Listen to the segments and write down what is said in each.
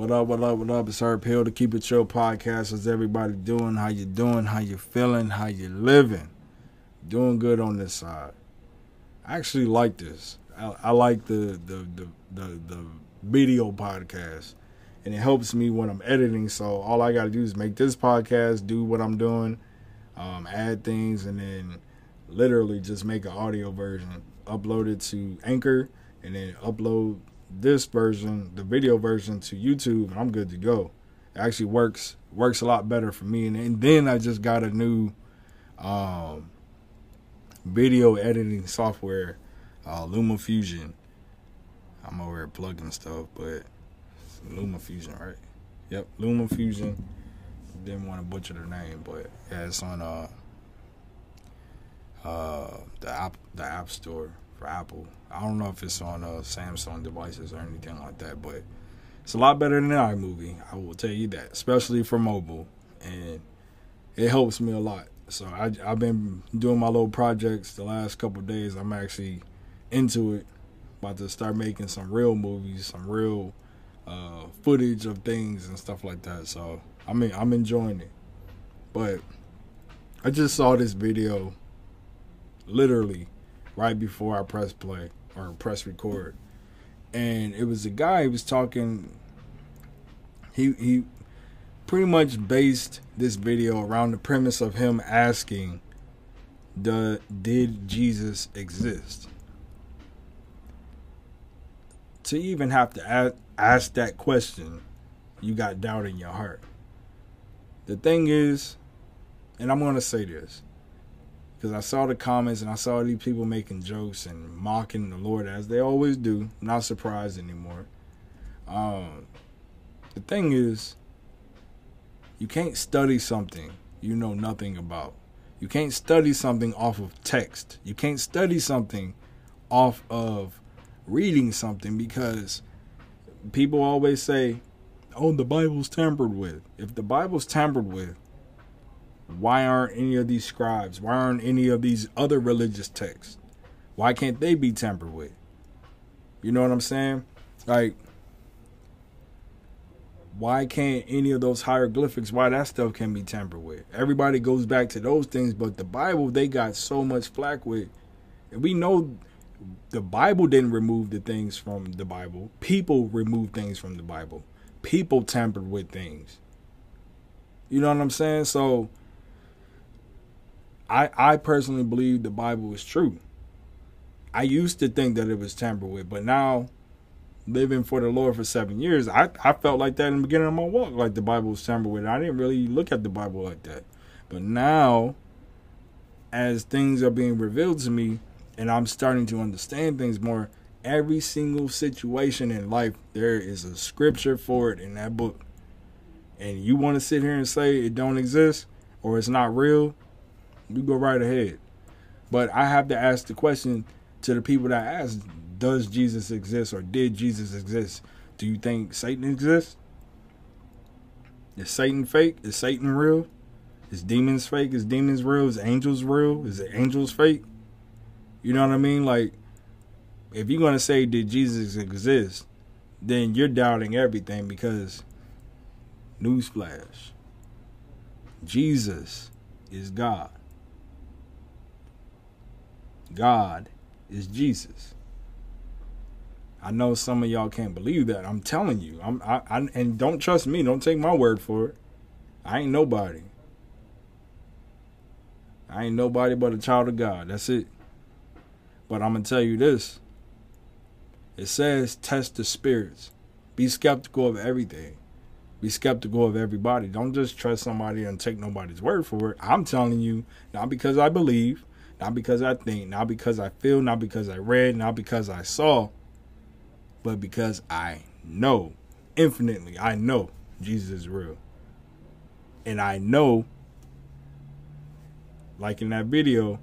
What up, what up, what up? It's Herb Hill, to Keep It Trill podcast. How's everybody doing? How you doing? How you feeling? How you living? Doing good on this side. I actually like this. I, I like the, the the the the video podcast, and it helps me when I'm editing. So all I got to do is make this podcast, do what I'm doing, um, add things, and then literally just make an audio version, upload it to Anchor, and then upload this version, the video version, to YouTube, and I'm good to go. It actually works works a lot better for me. And, and then I just got a new um, video editing software, uh, LumaFusion. I'm over here plugging stuff, but LumaFusion, right? Yep, LumaFusion. Didn't want to butcher the name, but yeah, it's on uh uh the app the app store for Apple. I don't know if it's on uh, Samsung devices or anything like that, but it's a lot better than iMovie. I will tell you that, especially for mobile, and it helps me a lot. So I, have been doing my little projects the last couple days. I'm actually into it, about to start making some real movies, some real uh, footage of things and stuff like that. So I mean, I'm enjoying it. But I just saw this video, literally right before I press play or press record, and it was a guy who was talking. He he pretty much based this video around the premise of him asking, "The did Jesus exist?" To even have to ask, ask that question, you got doubt in your heart. The thing is, and I'm going to say this because I saw the comments and I saw these people making jokes and mocking the Lord as they always do. not surprised anymore. Um, the thing is, you can't study something you know nothing about. You can't study something off of text. You can't study something off of reading something because people always say, "Oh, the Bible's tampered with." If the Bible's tampered with, why aren't any of these scribes, why aren't any of these other religious texts, why can't they be tampered with? You know what I'm saying? Like, why can't any of those hieroglyphics, why that stuff can be tampered with? Everybody goes back to those things, but the Bible, they got so much flack with. And we know the Bible didn't remove the things from the Bible. People removed things from the Bible. People tampered with things. You know what I'm saying? So I I personally believe the Bible is true. I used to think that it was tampered with, but now living for the Lord for seven years, I, I felt like that in the beginning of my walk, like the Bible was tampered with. I didn't really look at the Bible like that. But now, as things are being revealed to me and I'm starting to understand things more, every single situation in life, there is a scripture for it in that book. And you want to sit here and say it don't exist or it's not real, you go right ahead. But I have to ask the question to the people that ask, does Jesus exist or did Jesus exist? Do you think Satan exists? Is Satan fake? Is Satan real? Is demons fake? Is demons real? Is angels real? Is it angels fake? You know what I mean? Like, if you're going to say, did Jesus exist? Then you're doubting everything because, newsflash, Jesus is God. God is Jesus. I know some of y'all can't believe that. I'm telling you. I'm I, I and don't trust me. Don't take my word for it. I ain't nobody. I ain't nobody but a child of God. That's it. But I'm gonna tell you this. It says test the spirits. Be skeptical of everything. Be skeptical of everybody. Don't just trust somebody and take nobody's word for it. I'm telling you, not because I believe, not because I think, not because I feel, not because I read, not because I saw, but because I know, infinitely, I know Jesus is real. And I know, like in that video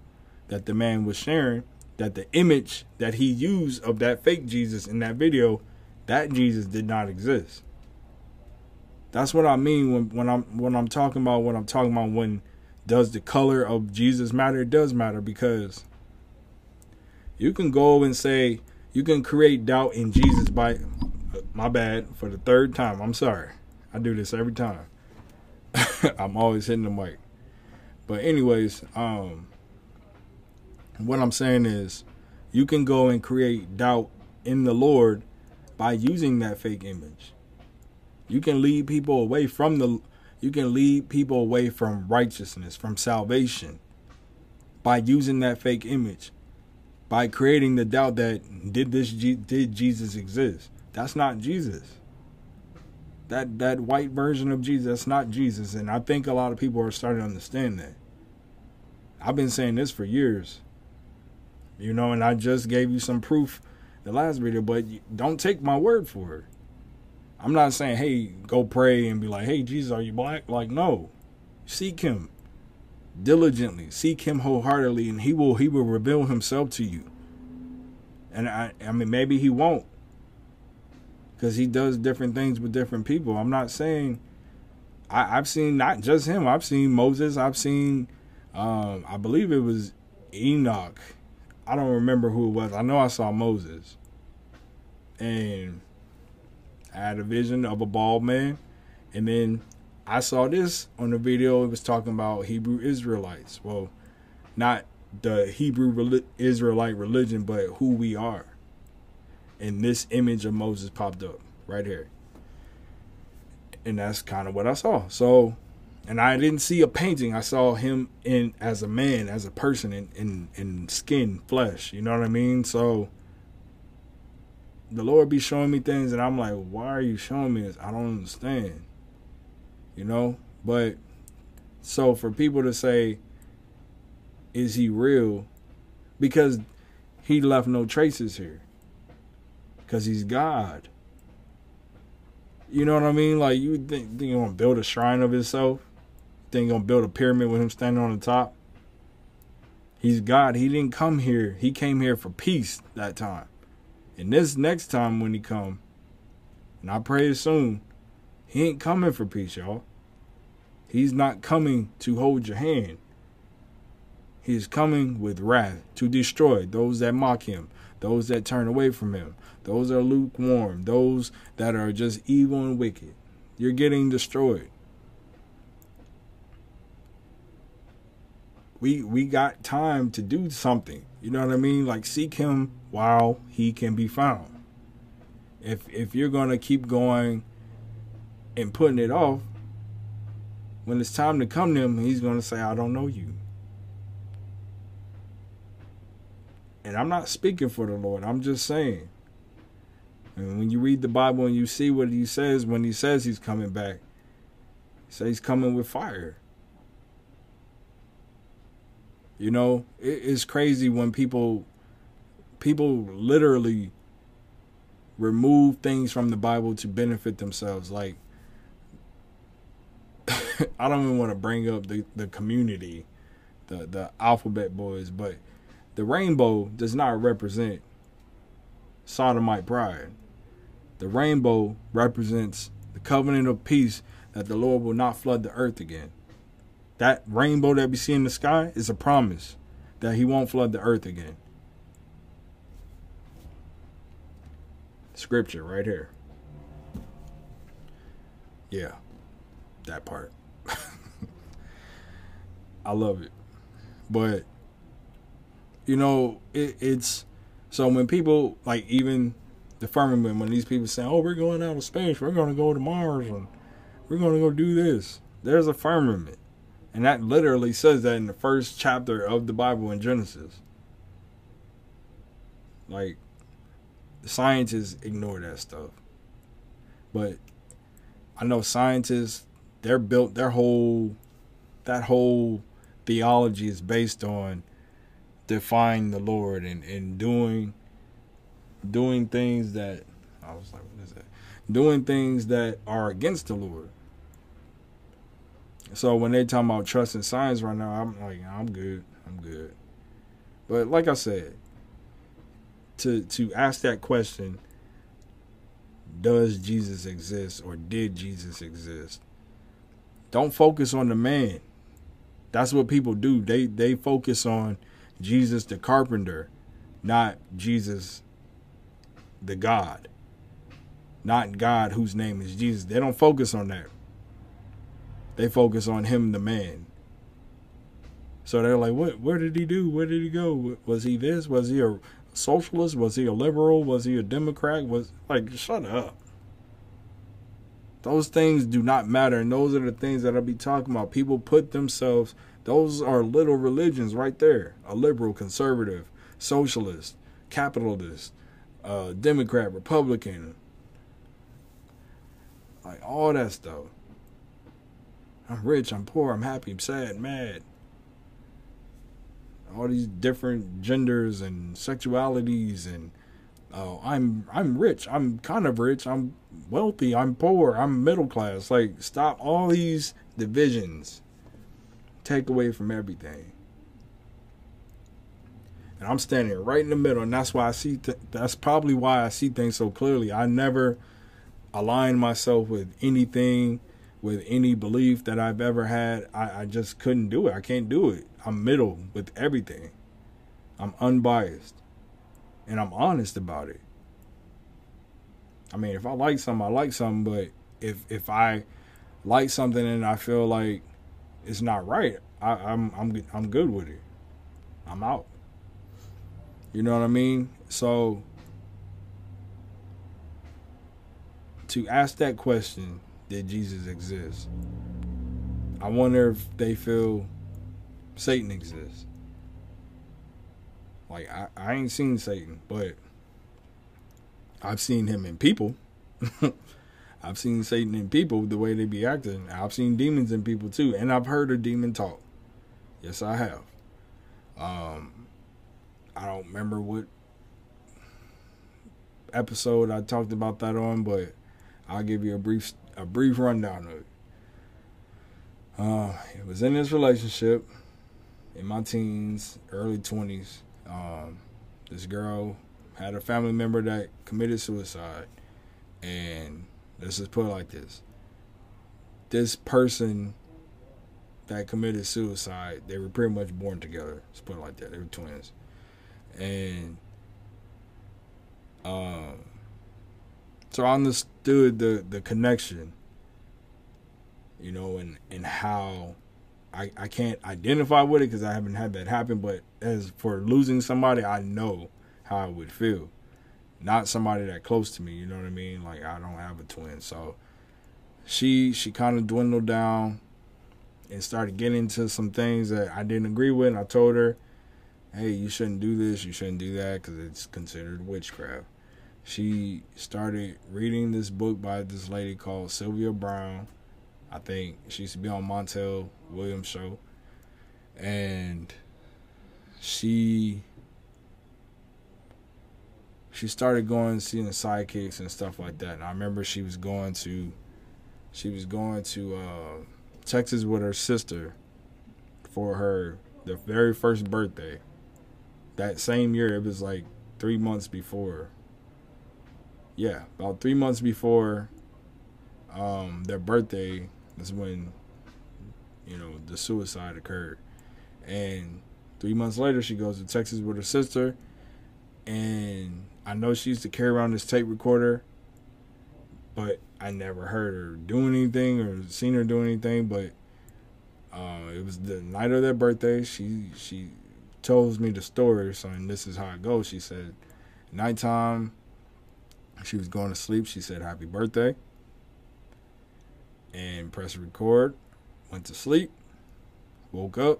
that the man was sharing, that the image that he used of that fake Jesus in that video, that Jesus did not exist. That's what I mean when, when I'm when I'm talking about what I'm talking about when does the color of Jesus matter? It does matter because you can go and say you can create doubt in Jesus by my bad for the third time. I'm sorry. I do this every time. I'm always hitting the mic. But anyways, um what I'm saying is you can go and create doubt in the Lord by using that fake image. You can lead people away from the you can lead people away from righteousness, from salvation by using that fake image. By creating the doubt that did this did Jesus exist? That's not Jesus. That that white version of Jesus, that's not Jesus. And I think a lot of people are starting to understand that. I've been saying this for years. You know, and I just gave you some proof the last video, but don't take my word for it. I'm not saying, hey, go pray and be like, hey, Jesus, are you black? Like, no. Seek him diligently. Seek him wholeheartedly, and he will he will reveal himself to you. And I I mean maybe he won't. Because he does different things with different people. I'm not saying I, I've seen not just him, I've seen Moses, I've seen um, I believe it was Enoch. I don't remember who it was. I know I saw Moses. And I had a vision of a bald man. And then I saw this on the video. It was talking about Hebrew Israelites. Well, not the Hebrew Israelite religion, but who we are. And this image of Moses popped up right here. And that's kind of what I saw. So, and I didn't see a painting. I saw him in as a man, as a person in in, in skin, flesh. You know what I mean? So the Lord be showing me things and I'm like, why are you showing me this? I don't understand. You know? But so for people to say, is he real? Because he left no traces here. Because he's God. You know what I mean? Like you think, think you're gonna build a shrine of himself? Think you're gonna build a pyramid with him standing on the top? He's God. He didn't come here. He came here for peace that time. And this next time when he come, and I pray soon, he ain't coming for peace, y'all. He's not coming to hold your hand. He is coming with wrath to destroy those that mock him, those that turn away from him, those that are lukewarm, those that are just evil and wicked. You're getting destroyed. We we got time to do something. You know what I mean? Like seek him while he can be found. If if you're gonna keep going and putting it off, when it's time to come to him, he's gonna say, I don't know you. And I'm not speaking for the Lord. I'm just saying. And when you read the Bible and you see what he says when he says he's coming back, he says he's coming with fire. You know, it's crazy when people people literally remove things from the Bible to benefit themselves. Like I don't even want to bring up the, the community, the the alphabet boys, but the rainbow does not represent sodomite pride. The rainbow represents the covenant of peace that the Lord will not flood the earth again. That rainbow that we see in the sky is a promise that he won't flood the earth again. Scripture right here. Yeah, that part. I love it. But, you know, it, it's so when people, like, even the firmament, when these people say, oh, we're going out of space, we're going to go to Mars, and we're going to go do this, there's a firmament and that literally says that in the first chapter of the Bible in Genesis. Like, scientists ignore that stuff. But I know scientists, they're built, their whole, that whole theology is based on defying the Lord and, and doing, doing things that, I was like, what is that? Doing things that are against the Lord. So when they talking about trust and science right now, I'm like, I'm good. I'm good. But like I said, to to ask that question, does Jesus exist or did Jesus exist? Don't focus on the man. That's what people do. They they focus on Jesus the carpenter, not Jesus the God. not God whose name is Jesus. They don't focus on that. They focus on him, the man. So they're like, what? Where did he do? Where did he go? Was he this? Was he a socialist? Was he a liberal? Was he a Democrat? Was like, shut up. Those things do not matter, and those are the things that I'll be talking about. People put themselves; those are little religions right there: a liberal, conservative, socialist, capitalist, uh, Democrat, Republican, like all that stuff. I'm rich, I'm poor, I'm happy, I'm sad, mad. All these different genders and sexualities and oh, I'm I'm rich, I'm kind of rich, I'm wealthy, I'm poor, I'm middle class. Like stop all these divisions. Take away from everything. And I'm standing right in the middle, and that's why I see. Th- that's probably why I see things so clearly. I never align myself with anything, with any belief that I've ever had. I, I just couldn't do it. I can't do it. I'm middle with everything. I'm unbiased, and I'm honest about it. I mean, if I like something, I like something. But if if I like something and I feel like it's not right, I, I'm I'm I'm good with it. I'm out. You know what I mean? So to ask that question, did Jesus exist? I wonder if they feel Satan exists. Like I, I ain't seen Satan, but I've seen him in people. I've seen Satan in people the way they be acting. I've seen demons in people too, and I've heard a demon talk. Yes, I have. Um, I don't remember what episode I talked about that on, but I'll give you a brief a brief rundown of it. Uh, it was in this relationship in my teens, early twenties. Um, this girl had a family member that committed suicide, and let's just put it like this: this person that committed suicide, they were pretty much born together. Let's put it like that. They were twins and um, so I understood the the connection, you know, and and how I I can't identify with it because I haven't had that happen. But as for losing somebody, I know how I would feel. Not somebody that close to me, you know what I mean? Like I don't have a twin, so she she kind of dwindled down and started getting into some things that I didn't agree with. And I told her, hey, you shouldn't do this, you shouldn't do that because it's considered witchcraft. She started reading this book by this lady called Sylvia Browne. I think she used to be on Montel Williams' show. And she she started going seeing psychics and stuff like that. And I remember she was going to she was going to uh, Texas with her sister for her the very first birthday that same year, it was like three months before. Yeah, about three months before um, their birthday is when you know the suicide occurred, and three months later she goes to Texas with her sister, and I know she used to carry around this tape recorder, but I never heard her do anything or seen her do anything. But uh, it was the night of their birthday. She she tells me the story, so and this is how it goes. She said, nighttime, she was going to sleep. She said, happy birthday. And press record, went to sleep, woke up,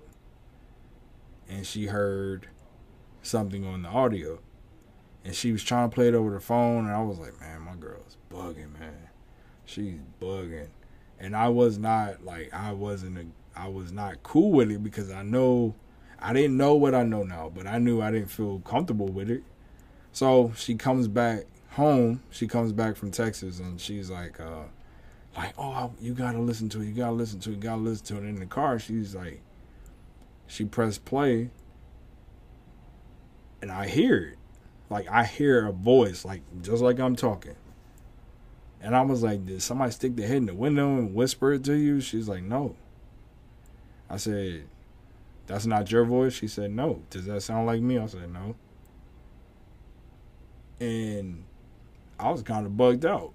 and she heard something on the audio. And she was trying to play it over the phone, and I was like, man, my girl's bugging, man. She's bugging. And I was not like I wasn't a I was not cool with it because I know I didn't know what I know now, but I knew I didn't feel comfortable with it. So she comes back home. She comes back from Texas, and she's like, uh, like, oh, you gotta listen to it. You gotta listen to it. You gotta listen to it. In the car, she's like, she pressed play, and I hear it. Like I hear a voice, like just like I'm talking. And I was like, did somebody stick their head in the window and whisper it to you? She's like, no. I said, that's not your voice? She said, No. Does that sound like me? I said, No. And I was kind of bugged out.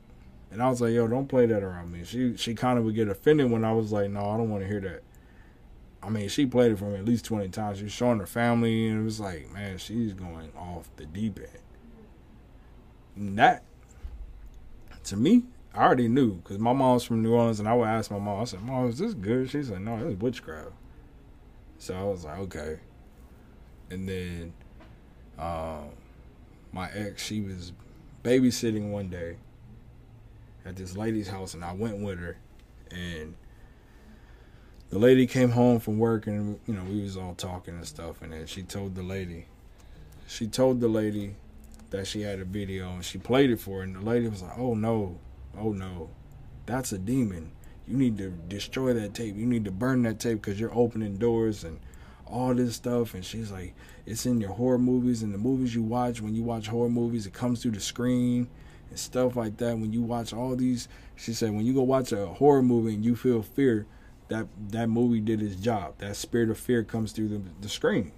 And I was like, yo, don't play that around me. She she kind of would get offended when I was like, no, I don't want to hear that. I mean, she played it for me at least 20 times. She was showing her family, and it was like, man, she's going off the deep end. And that, to me, I already knew because my mom's from New Orleans, and I would ask my mom, I said, Mom, is this good? She said, No, it's witchcraft. So I was like, Okay. And then um, my ex, she was babysitting one day at this lady's house, and I went with her, and the lady came home from work, and you know we was all talking and stuff, and then she told the lady, she told the lady that she had a video, and she played it for her, and the lady was like, "Oh no, oh no, that's a demon. You need to destroy that tape. You need to burn that tape because you're opening doors and." all this stuff and she's like it's in your horror movies and the movies you watch when you watch horror movies it comes through the screen and stuff like that when you watch all these she said when you go watch a horror movie and you feel fear that that movie did its job. That spirit of fear comes through the, the screen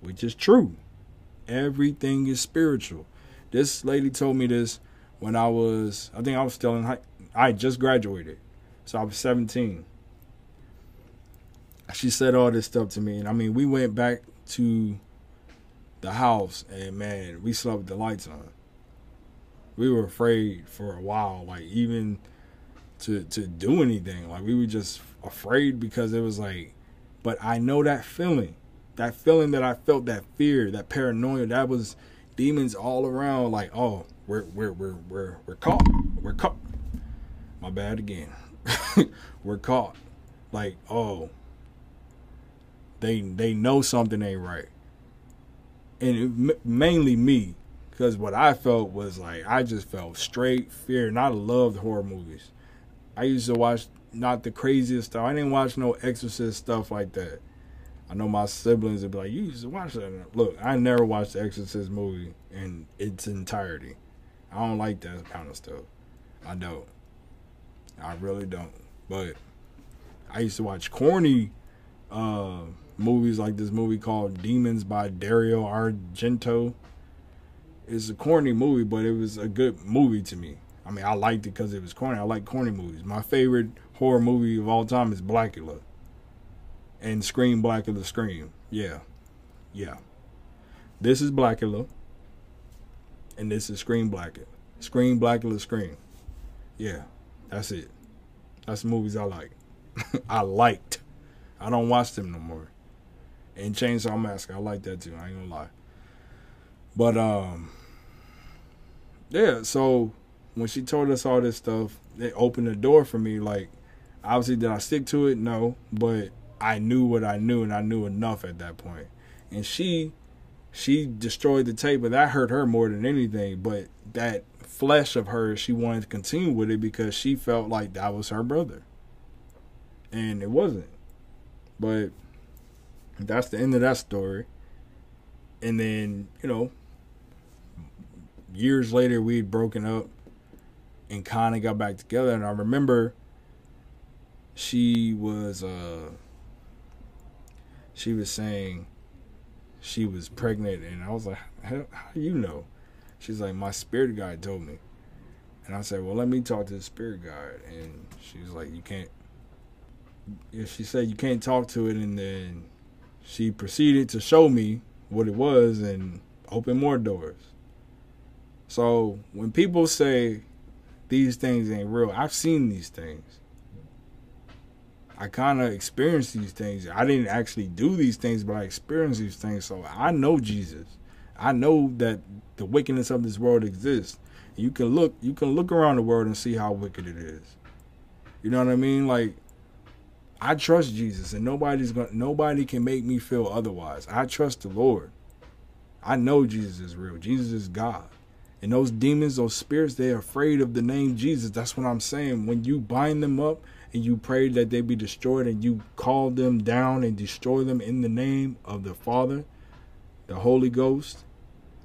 which is true. Everything is spiritual. This lady told me this when i was i think i was still in high i just graduated so i was 17 she said all this stuff to me, and I mean, we went back to the house, and man, we slept with the lights on. We were afraid for a while, like even to to do anything. Like we were just afraid because it was like, but I know that feeling, that feeling that I felt, that fear, that paranoia, that was demons all around. Like, oh, we're we're we're we're we're caught, we're caught. My bad again. we're caught. Like, oh, they they know something ain't right, and it, mainly me, because what I felt was like I just felt straight fear, and I loved horror movies. I used to watch not the craziest stuff. I didn't watch no Exorcist stuff like that. I know my siblings would be like, "You used to watch that." Look, I never watched the Exorcist movie in its entirety. I don't like that kind of stuff. I don't. I really don't. But I used to watch corny uh, movies like this movie called Demons by Dario Argento. It's a corny movie, but it was a good movie to me. I mean, I liked it because it was corny. I like corny movies. My favorite horror movie of all time is Blackula. And Scream Blackula Scream. Yeah. Yeah. This is Blackula. And this is Scream Blackula. Scream Blackula Scream. Yeah. That's it. That's the movies I like. I liked. I don't watch them no more and Chainsaw Massacre. I like that too. I ain't gonna lie. But um, yeah. So when she told us all this stuff, it opened the door for me. Like, obviously, did I stick to it? No, but I knew what I knew, and I knew enough at that point. And she, she destroyed the tape, but that hurt her more than anything. But that flesh of hers, she wanted to continue with it because she felt like that was her brother, and it wasn't. But that's the end of that story. And then, you know, years later we'd broken up and kind of got back together. And I remember she was uh she was saying she was pregnant. And I was like how, how you know? She's like my spirit guide told me. And I said well let me talk to the spirit guide. And she was like you can't she said you can't talk to it and then she proceeded to show me what it was and open more doors. So when people say these things ain't real, I've seen these things. I kind of experienced these things. I didn't actually do these things, but I experienced these things. So I know Jesus. I know that the wickedness of this world exists. You can look, you can look around the world and see how wicked it is. You know what I mean? Like I trust Jesus, and nobody's going nobody can make me feel otherwise. I trust the Lord. I know Jesus is real. Jesus is God. And those demons, those spirits, they're afraid of the name Jesus. That's what I'm saying. When you bind them up and you pray that they be destroyed and you call them down and destroy them in the name of the Father, the Holy Ghost,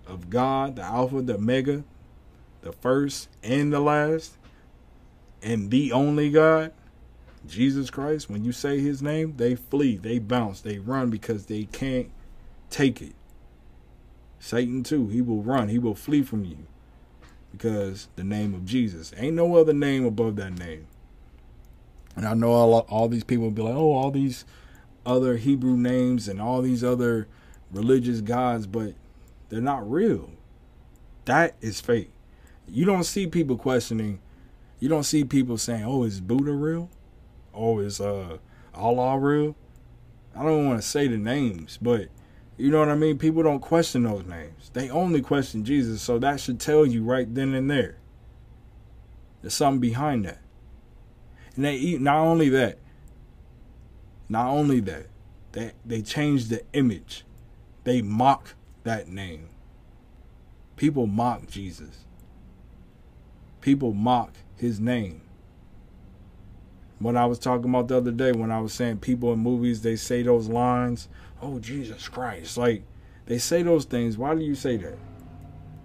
of God, the Alpha, the Omega, the first and the last, and the only God, Jesus Christ, when you say his name, they flee, they bounce, they run because they can't take it. Satan, too, he will run, he will flee from you. because the name of Jesus. Ain't no other name above that name. And I know all, all these people will be like, oh, all these other Hebrew names and all these other religious gods, but they're not real. That is fake. You don't see people questioning. You don't see people saying, "Oh, is Buddha real? Oh, is uh Allah real?" I don't want to say the names, but you know what I mean. People don't question those names. They only question Jesus. So that should tell you right then and there. There's something behind that. And they eat not only that, not only that, they they changed the image. They mock that name. People mock Jesus. People mock his name. What I was talking about the other day when I was saying people in movies they say those lines, "Oh Jesus Christ." Like they say those things. Why do you say that?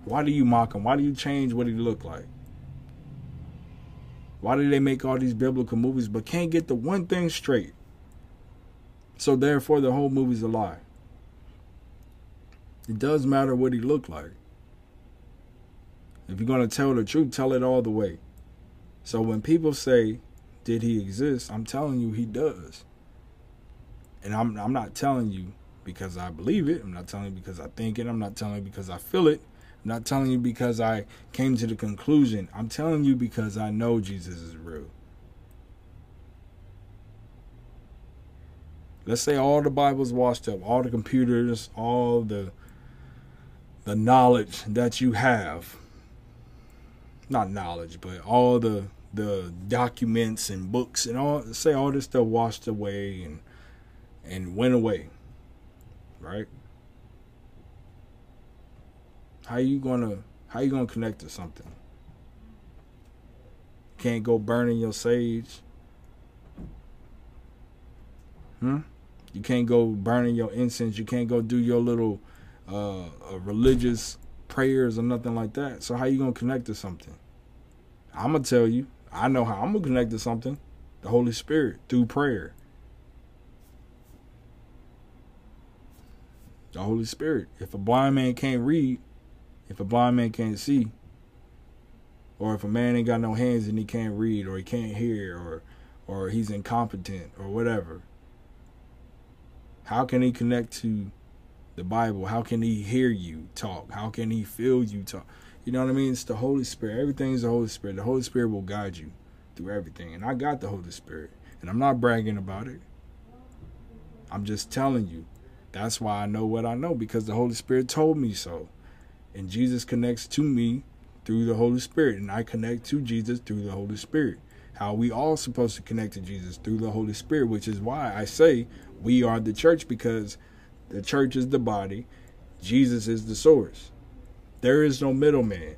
Why do you mock him? Why do you change what he looked like? Why do they make all these biblical movies but can't get the one thing straight? So therefore the whole movie's a lie. It does matter what he looked like. If you're going to tell the truth, tell it all the way. So when people say, did he exist? I'm telling you he does. And I'm I'm not telling you because I believe it. I'm not telling you because I think it. I'm not telling you because I feel it. I'm not telling you because I came to the conclusion. I'm telling you because I know Jesus is real. Let's say all the Bible's washed up, all the computers, all the the knowledge that you have. Not knowledge, but all the the documents and books and all say all this stuff washed away and and went away. Right? How you gonna how you gonna connect to something? Can't go burning your sage. Hmm? You can't go burning your incense. You can't go do your little uh, uh, religious prayers or nothing like that. So how you gonna connect to something? I'm gonna tell you. I know how I'm gonna connect to something. The Holy Spirit through prayer. The Holy Spirit. If a blind man can't read, if a blind man can't see, or if a man ain't got no hands and he can't read, or he can't hear, or or he's incompetent, or whatever, how can he connect to the Bible? How can he hear you talk? How can he feel you talk? You know what I mean? It's the Holy Spirit. Everything is the Holy Spirit. The Holy Spirit will guide you through everything. And I got the Holy Spirit. And I'm not bragging about it. I'm just telling you. That's why I know what I know because the Holy Spirit told me so. And Jesus connects to me through the Holy Spirit. And I connect to Jesus through the Holy Spirit. How we all supposed to connect to Jesus through the Holy Spirit, which is why I say we are the church because the church is the body, Jesus is the source. There is no middleman.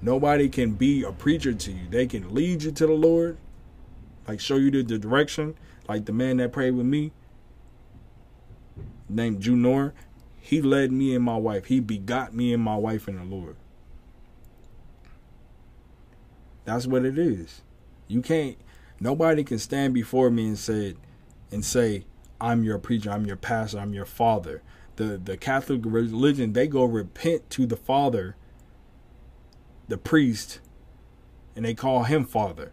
Nobody can be a preacher to you. They can lead you to the Lord, like show you the, direction, like the man that prayed with me, named Junor. He led me and my wife. He begot me and my wife in the Lord. That's what it is. You can't nobody can stand before me and say and say, I'm your preacher, I'm your pastor, I'm your father. The the Catholic religion, they go repent to the father, the priest, and they call him father.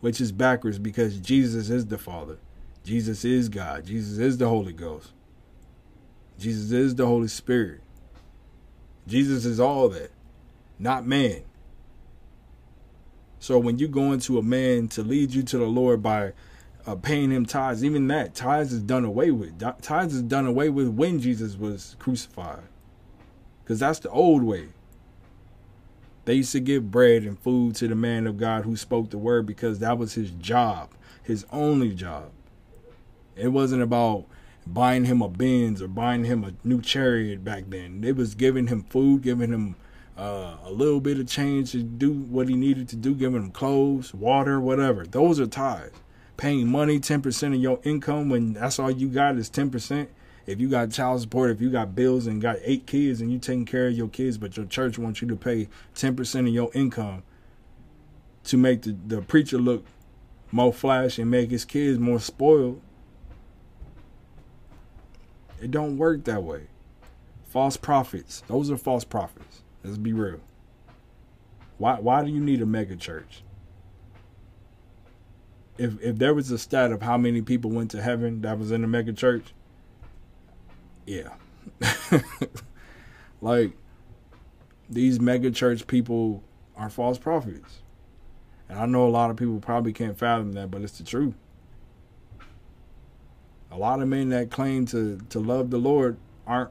Which is backwards because Jesus is the Father. Jesus is God. Jesus is the Holy Ghost. Jesus is the Holy Spirit. Jesus is all that, not man. So when you go into a man to lead you to the Lord by uh, paying him tithes, even that tithes is done away with. Tithes is done away with when Jesus was crucified, because that's the old way. They used to give bread and food to the man of God who spoke the word because that was his job, his only job. It wasn't about buying him a Benz or buying him a new chariot back then. It was giving him food, giving him uh, a little bit of change to do what he needed to do, giving him clothes, water, whatever. Those are tithes. Paying money, 10% of your income when that's all you got is 10%. If you got child support, if you got bills and got eight kids and you taking care of your kids, but your church wants you to pay 10% of your income to make the, the preacher look more flash and make his kids more spoiled. It don't work that way. False prophets. Those are false prophets. Let's be real. Why why do you need a mega church? If if there was a stat of how many people went to heaven that was in a mega church, yeah. like these mega church people are false prophets. And I know a lot of people probably can't fathom that, but it's the truth. A lot of men that claim to, to love the Lord aren't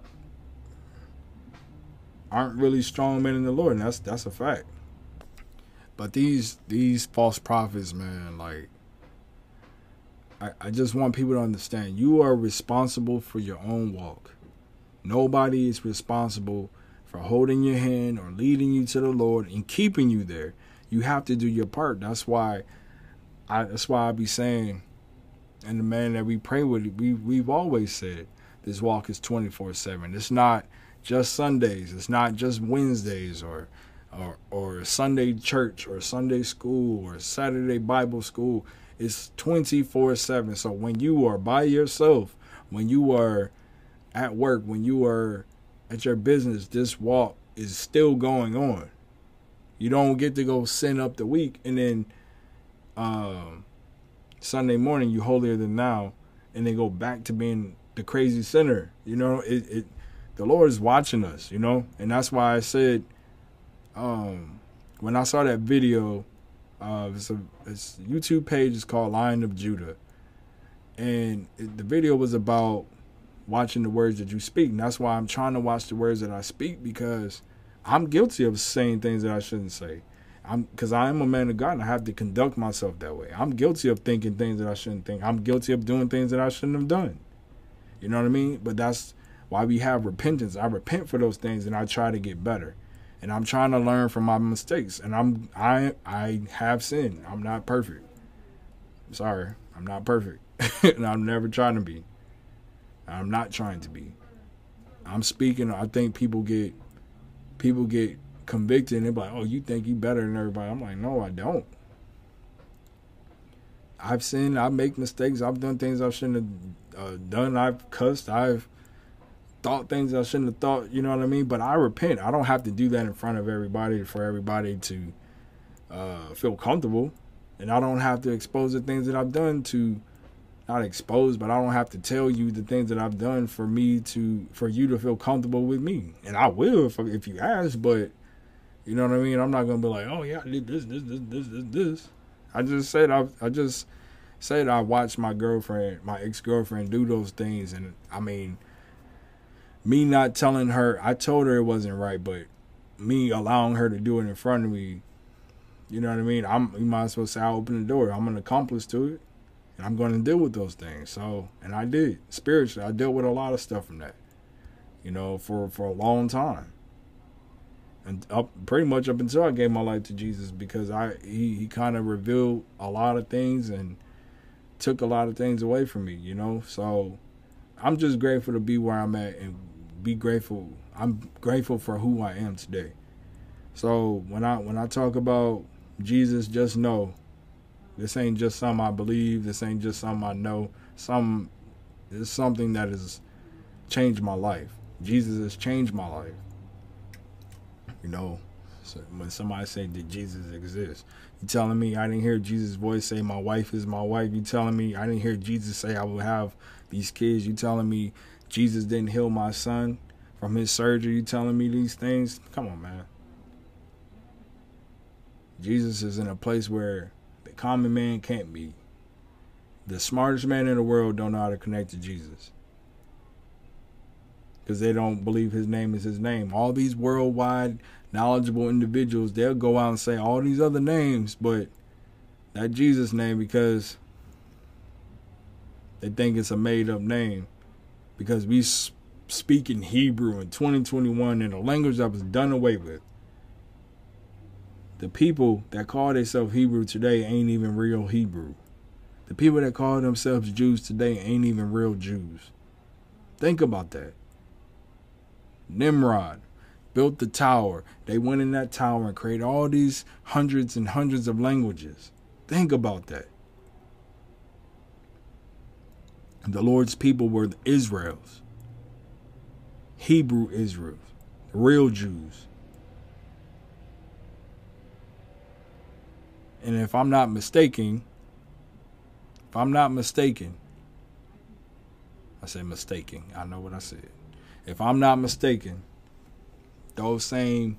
aren't really strong men in the Lord, and that's that's a fact. But these these false prophets, man, like I, just want people to understand you are responsible for your own walk. Nobody is responsible for holding your hand or leading you to the Lord and keeping you there. You have to do your part. That's why I that's why I be saying and the man that we pray with, we we've always said this walk is 24/7. It's not just Sundays. It's not just Wednesdays or or or Sunday church or Sunday school or Saturday Bible school. It's 24/7. So when you are by yourself, when you are at work, when you are at your business, this walk is still going on. You don't get to go sin up the week and then um, Sunday morning you holier than now and then go back to being the crazy sinner. You know, it, it the Lord is watching us, you know? And that's why I said um, when I saw that video, uh, it's a it's a YouTube page is called Lion of Judah. And it, the video was about watching the words that you speak. And that's why I'm trying to watch the words that I speak because I'm guilty of saying things that I shouldn't say. I'm because I am a man of God and I have to conduct myself that way. I'm guilty of thinking things that I shouldn't think. I'm guilty of doing things that I shouldn't have done. You know what I mean? But that's why we have repentance. I repent for those things and I try to get better. And I'm trying to learn from my mistakes. And I'm I I have sinned. I'm not perfect. Sorry, I'm not perfect. and I'm never trying to be. I'm not trying to be. I'm speaking. I think people get people get convicted and they're like, "Oh, you think you better than everybody?" I'm like, "No, I don't." I've sinned. I make mistakes. I've done things I shouldn't have uh, done. I've cussed. I've thought things I shouldn't have thought. You know what I mean? But I repent. I don't have to do that in front of everybody for everybody to uh, feel comfortable, and I don't have to expose the things that I've done to not expose, but I don't have to tell you the things that I've done for me to for you to feel comfortable with me. And I will if if you ask, but you know what I mean. I'm not gonna be like, oh yeah, I did this, this, this, this, this, this. I just said I I just said I watched my girlfriend, my ex girlfriend, do those things, and I mean, me not telling her, I told her it wasn't right, but me allowing her to do it in front of me, you know what I mean. I'm you might as well say I opened the door. I'm an accomplice to it, and I'm going to deal with those things. So, and I did spiritually. I dealt with a lot of stuff from that, you know, for for a long time and up pretty much up until I gave my life to Jesus because I he, he kind of revealed a lot of things and took a lot of things away from me, you know. So I'm just grateful to be where I'm at and be grateful. I'm grateful for who I am today. So when I when I talk about Jesus, just know this ain't just something I believe. This ain't just something I know. Some is something that has changed my life. Jesus has changed my life. You know, so when somebody say "Did Jesus exist?" you telling me I didn't hear Jesus' voice say my wife is my wife. You telling me I didn't hear Jesus say I will have these kids. You telling me Jesus didn't heal my son from his surgery. You telling me these things? Come on, man. Jesus is in a place where the common man can't be. The smartest man in the world don't know how to connect to Jesus because they don't believe his name is his name. All these worldwide knowledgeable individuals, they'll go out and say all these other names, but that Jesus name because they think it's a made up name because we speak in Hebrew in 2021 in a language that was done away with. The people that call themselves Hebrew today ain't even real Hebrew. The people that call themselves Jews today ain't even real Jews. Think about that. Nimrod built the tower. They went in that tower and created all these hundreds and hundreds of languages. Think about that. The Lord's people were the Israels, Hebrew Israels, real Jews. And if I'm not mistaken, if I'm not mistaken, I say mistaken. I know what I said. If I'm not mistaken, those same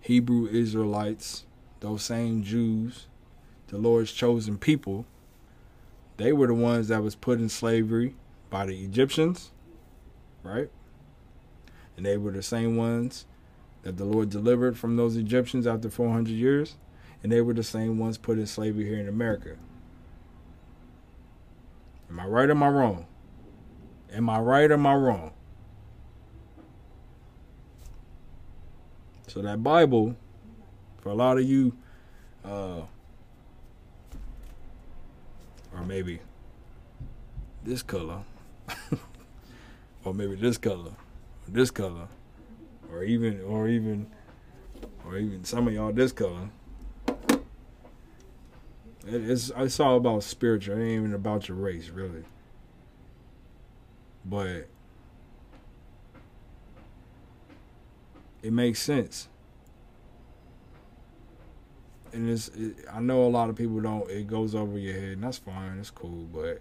Hebrew Israelites, those same Jews, the Lord's chosen people, they were the ones that was put in slavery by the Egyptians, right? And they were the same ones that the Lord delivered from those Egyptians after 400 years, and they were the same ones put in slavery here in America. Am I right or am I wrong? Am I right or am I wrong? So that Bible, for a lot of you, uh, or maybe this color, or maybe this color, or this color, or even, or even, or even some of y'all this color. It's it's all about spiritual. It ain't even about your race, really. But it makes sense. And it's, it, I know a lot of people don't. It goes over your head, and that's fine. It's cool, but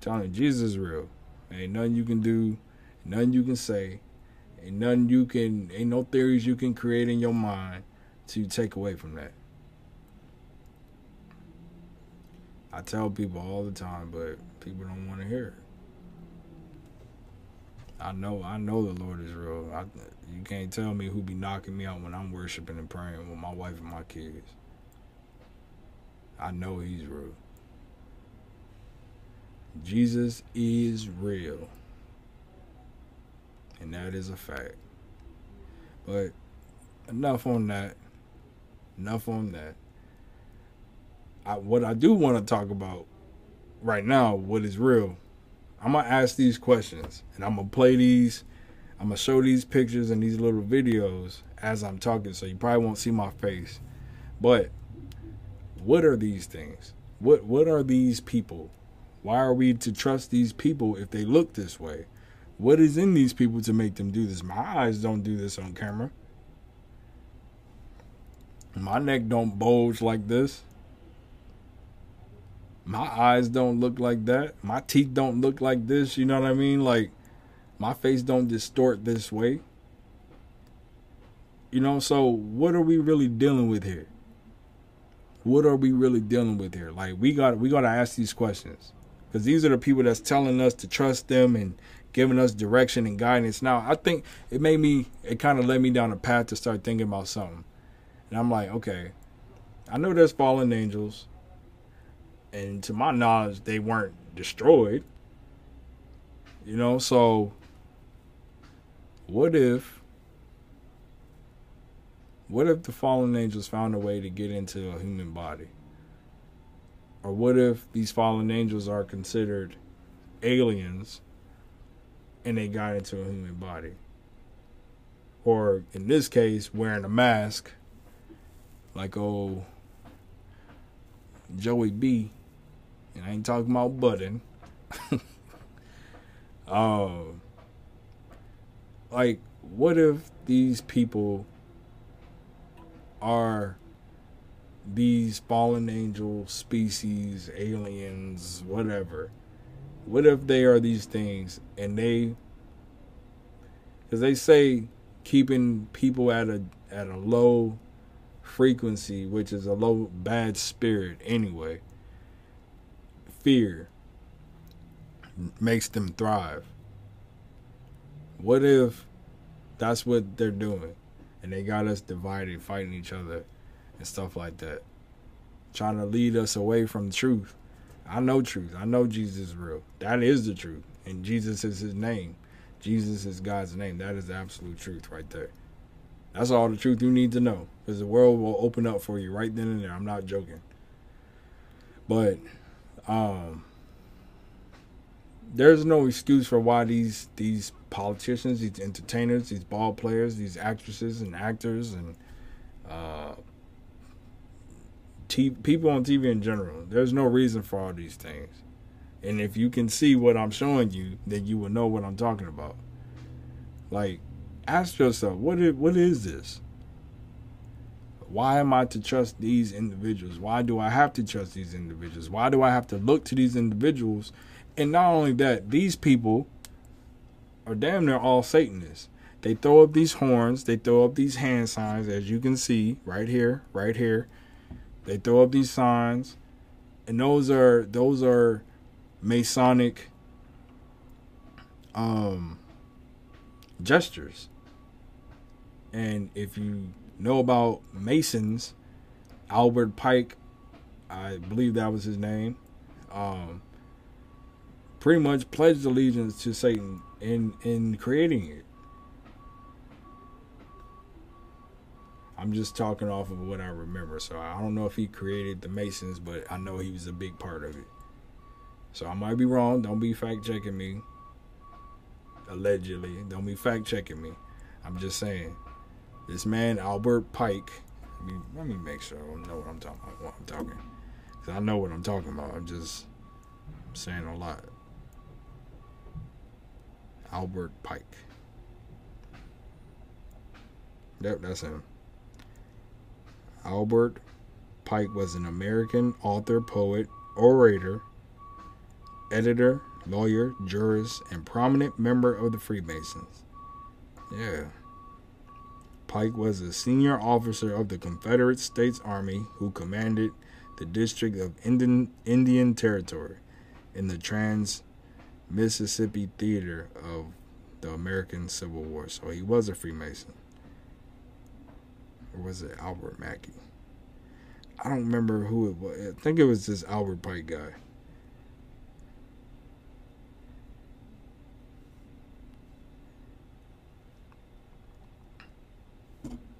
telling you, Jesus is real. Ain't nothing you can do, nothing you can say, ain't nothing you can, ain't no theories you can create in your mind to take away from that. I tell people all the time, but people don't want to hear it. I know, I know the Lord is real. I, you can't tell me who be knocking me out when I'm worshiping and praying with my wife and my kids. I know He's real. Jesus is real, and that is a fact. But enough on that. Enough on that. I, what I do want to talk about right now, what is real, I'm gonna ask these questions and I'm gonna play these. I'm gonna show these pictures and these little videos as I'm talking, so you probably won't see my face. But what are these things? What what are these people? Why are we to trust these people if they look this way? What is in these people to make them do this? My eyes don't do this on camera. My neck don't bulge like this. My eyes don't look like that. My teeth don't look like this. You know what I mean? Like, my face don't distort this way. You know, so what are we really dealing with here? What are we really dealing with here? Like, we got we got to ask these questions because these are the people that's telling us to trust them and giving us direction and guidance. Now, I think it made me, it kind of led me down a path to start thinking about something. And I'm like, okay, I know there's fallen angels and to my knowledge, they weren't destroyed. You know, so what if what if the fallen angels found a way to get into a human body? Or what if these fallen angels are considered aliens and they got into a human body? Or in this case, wearing a mask like old Joey B and I ain't talking about button. um, like, what if these people are these fallen angel species, aliens, whatever? What if they are these things and they, because they say keeping people at a at a low frequency, which is a low bad spirit anyway fear makes them thrive. What if that's what they're doing and they got us divided, fighting each other and stuff like that? Trying to lead us away from truth. I know truth. I know Jesus is real. That is the truth. And Jesus is his name. Jesus is God's name. That is the absolute truth right there. That's all the truth you need to know. Because the world will open up for you right then and there. I'm not joking. But um, there's no excuse for why these these politicians, these entertainers, these ball players, these actresses and actors, and uh, t- people on TV in general. There's no reason for all these things. And if you can see what I'm showing you, then you will know what I'm talking about. Like, ask yourself, what is, what is this? Why am I to trust these individuals? Why do I have to trust these individuals? Why do I have to look to these individuals? And not only that, these people are damn near all Satanists. They throw up these horns, they throw up these hand signs, as you can see right here, right here. They throw up these signs, and those are those are Masonic um gestures. And if you know about Masons, Albert Pike, I believe that was his name, um, pretty much pledged allegiance to Satan in in creating it. I'm just talking off of what I remember. So I don't know if he created the Masons, but I know he was a big part of it. So I might be wrong. Don't be fact checking me. Allegedly. Don't be fact checking me. I'm just saying. This man, Albert Pike. Let me, let me make sure I know what I'm talking about. What I'm talking. Because I know what I'm talking about. I'm just saying a lot. Albert Pike. Yep, that's him. Albert Pike was an American author, poet, orator, editor, lawyer, jurist, and prominent member of the Freemasons. Yeah. Pike was a senior officer of the Confederate States Army who commanded the District of Indian, Indian Territory in the Trans Mississippi Theater of the American Civil War. So he was a Freemason or was it Albert Mackey? I don't remember who it was. I think it was this Albert Pike guy.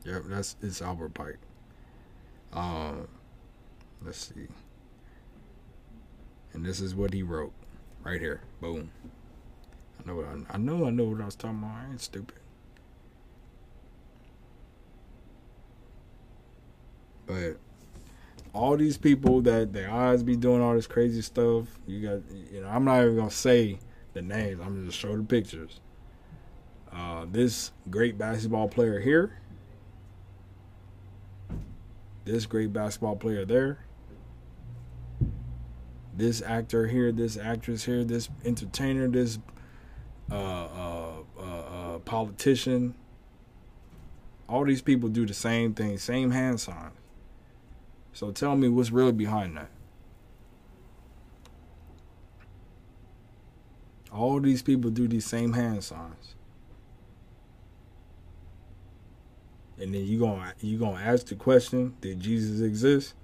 Yep, that's it's Albert Pike. Um, let's see. And this is what he wrote, right here. Boom. I know what I, I know. I know what I was talking about. I ain't stupid. But all these people that their eyes be doing all this crazy stuff, you got you know, I'm not even gonna say the names, I'm just show the pictures. Uh, this great basketball player here, this great basketball player there, this actor here, this actress here, this entertainer, this uh, uh, uh, uh politician. All these people do the same thing, same hand sign. So tell me what's really behind that. All these people do these same hand signs. And then you going you to ask the question, did Jesus exist?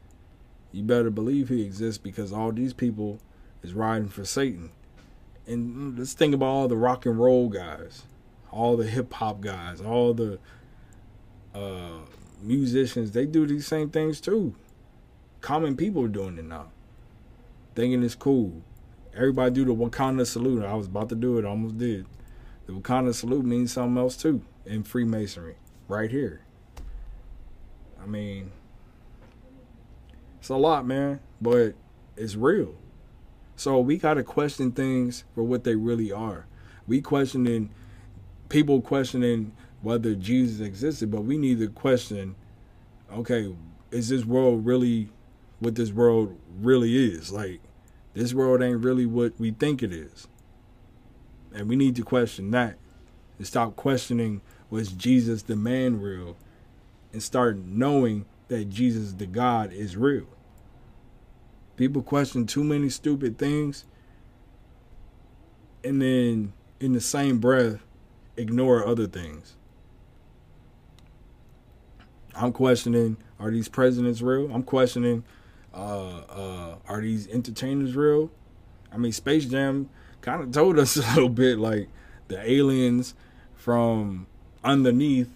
You better believe he exists because all these people is riding for Satan. And let's think about all the rock and roll guys, all the hip hop guys, all the uh, musicians, they do these same things too common people are doing it now. Thinking it's cool. Everybody do the Wakanda salute. I was about to do it, I almost did. The Wakanda salute means something else too in Freemasonry, right here. I mean, it's a lot, man, but it's real. So we got to question things for what they really are. We questioning people questioning whether Jesus existed, but we need to question okay, is this world really what this world really is. Like, this world ain't really what we think it is. And we need to question that and stop questioning was Jesus the man real and start knowing that Jesus the God is real. People question too many stupid things and then in the same breath ignore other things. I'm questioning are these presidents real? I'm questioning uh, uh, are these entertainers real? I mean, Space Jam kind of told us a little bit like the aliens from underneath,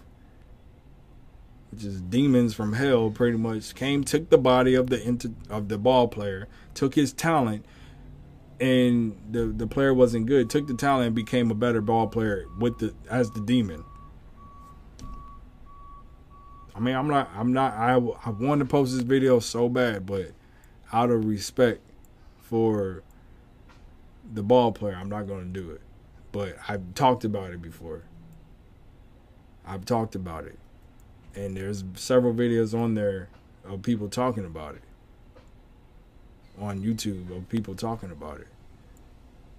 which is demons from hell, pretty much came, took the body of the inter- of the ball player, took his talent, and the the player wasn't good. Took the talent and became a better ball player with the as the demon. I mean, I'm not, I'm not, I, I wanted to post this video so bad, but out of respect for the ball player, I'm not going to do it. But I've talked about it before. I've talked about it. And there's several videos on there of people talking about it on YouTube of people talking about it.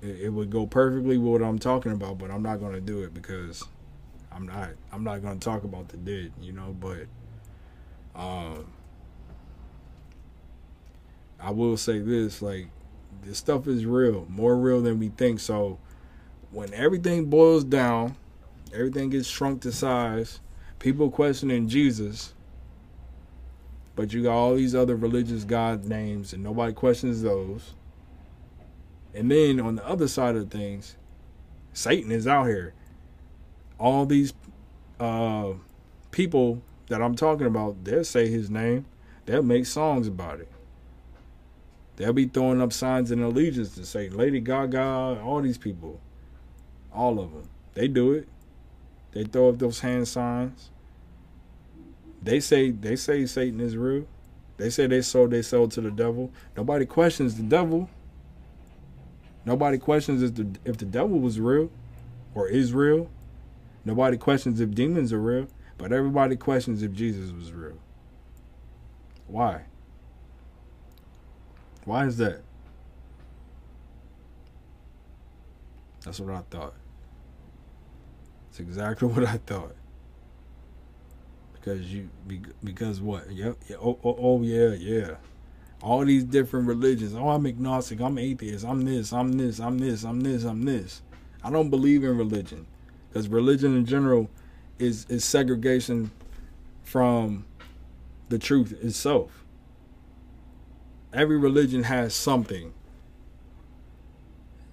It, it would go perfectly with what I'm talking about, but I'm not going to do it because I'm not I'm not going to talk about the dead, you know, but um I will say this like this stuff is real, more real than we think. So when everything boils down, everything gets shrunk to size, people questioning Jesus, but you got all these other religious God names and nobody questions those. And then on the other side of things, Satan is out here. All these uh, people that I'm talking about, they'll say his name. They'll make songs about it. They'll be throwing up signs and allegiance to say Lady Gaga, all these people, all of them. They do it. They throw up those hand signs. They say they say Satan is real. They say they sold they sold to the devil. Nobody questions the devil. Nobody questions if the if the devil was real or is real. Nobody questions if demons are real, but everybody questions if Jesus was real. Why? Why is that? That's what I thought. It's exactly what I thought. Because you, because what? Yep. Yeah, oh, oh, oh, yeah, yeah. All these different religions. Oh, I'm agnostic. I'm atheist. I'm this. I'm this. I'm this. I'm this. I'm this. I don't believe in religion, because religion in general is is segregation from the truth itself. Every religion has something.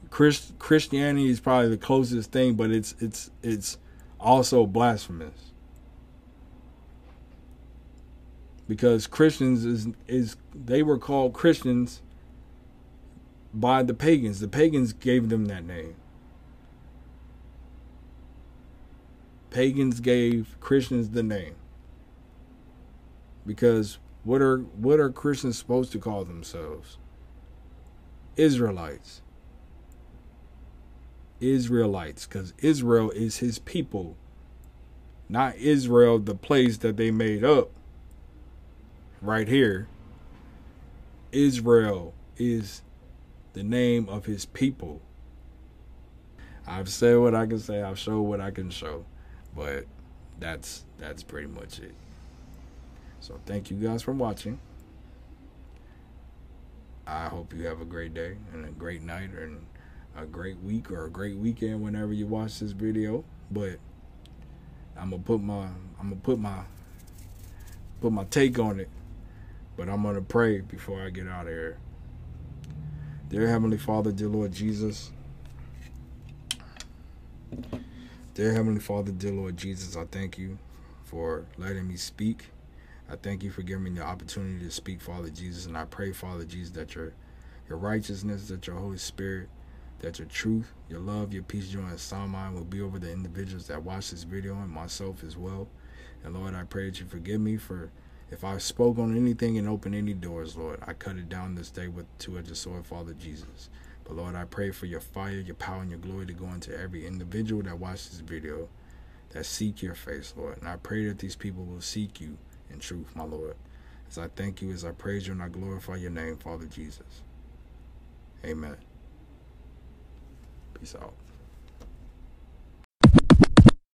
Christ, Christianity is probably the closest thing, but it's it's it's also blasphemous. Because Christians is is they were called Christians by the pagans. The pagans gave them that name. Pagans gave Christians the name. Because what are what are Christians supposed to call themselves? Israelites. Israelites, because Israel is his people, not Israel, the place that they made up right here, Israel is the name of his people. I've said what I can say, I've showed what I can show, but that's that's pretty much it. So thank you guys for watching. I hope you have a great day and a great night and a great week or a great weekend whenever you watch this video. But I'm gonna put my I'm gonna put my put my take on it but I'm going to pray before I get out of here. Dear Heavenly Father, dear Lord Jesus. Dear Heavenly Father, dear Lord Jesus, I thank you for letting me speak. I thank you for giving me the opportunity to speak, Father Jesus. And I pray, Father Jesus, that your your righteousness, that your Holy Spirit, that your truth, your love, your peace, joy, and sound mind will be over the individuals that watch this video and myself as well. And Lord, I pray that you forgive me for if I spoke on anything and opened any doors, Lord, I cut it down this day with two-edged sword, Father Jesus. But Lord, I pray for your fire, your power, and your glory to go into every individual that watches this video that seek your face, Lord. And I pray that these people will seek you in truth, my Lord. As I thank you, as I praise you, and I glorify your name, Father Jesus. Amen. Peace out.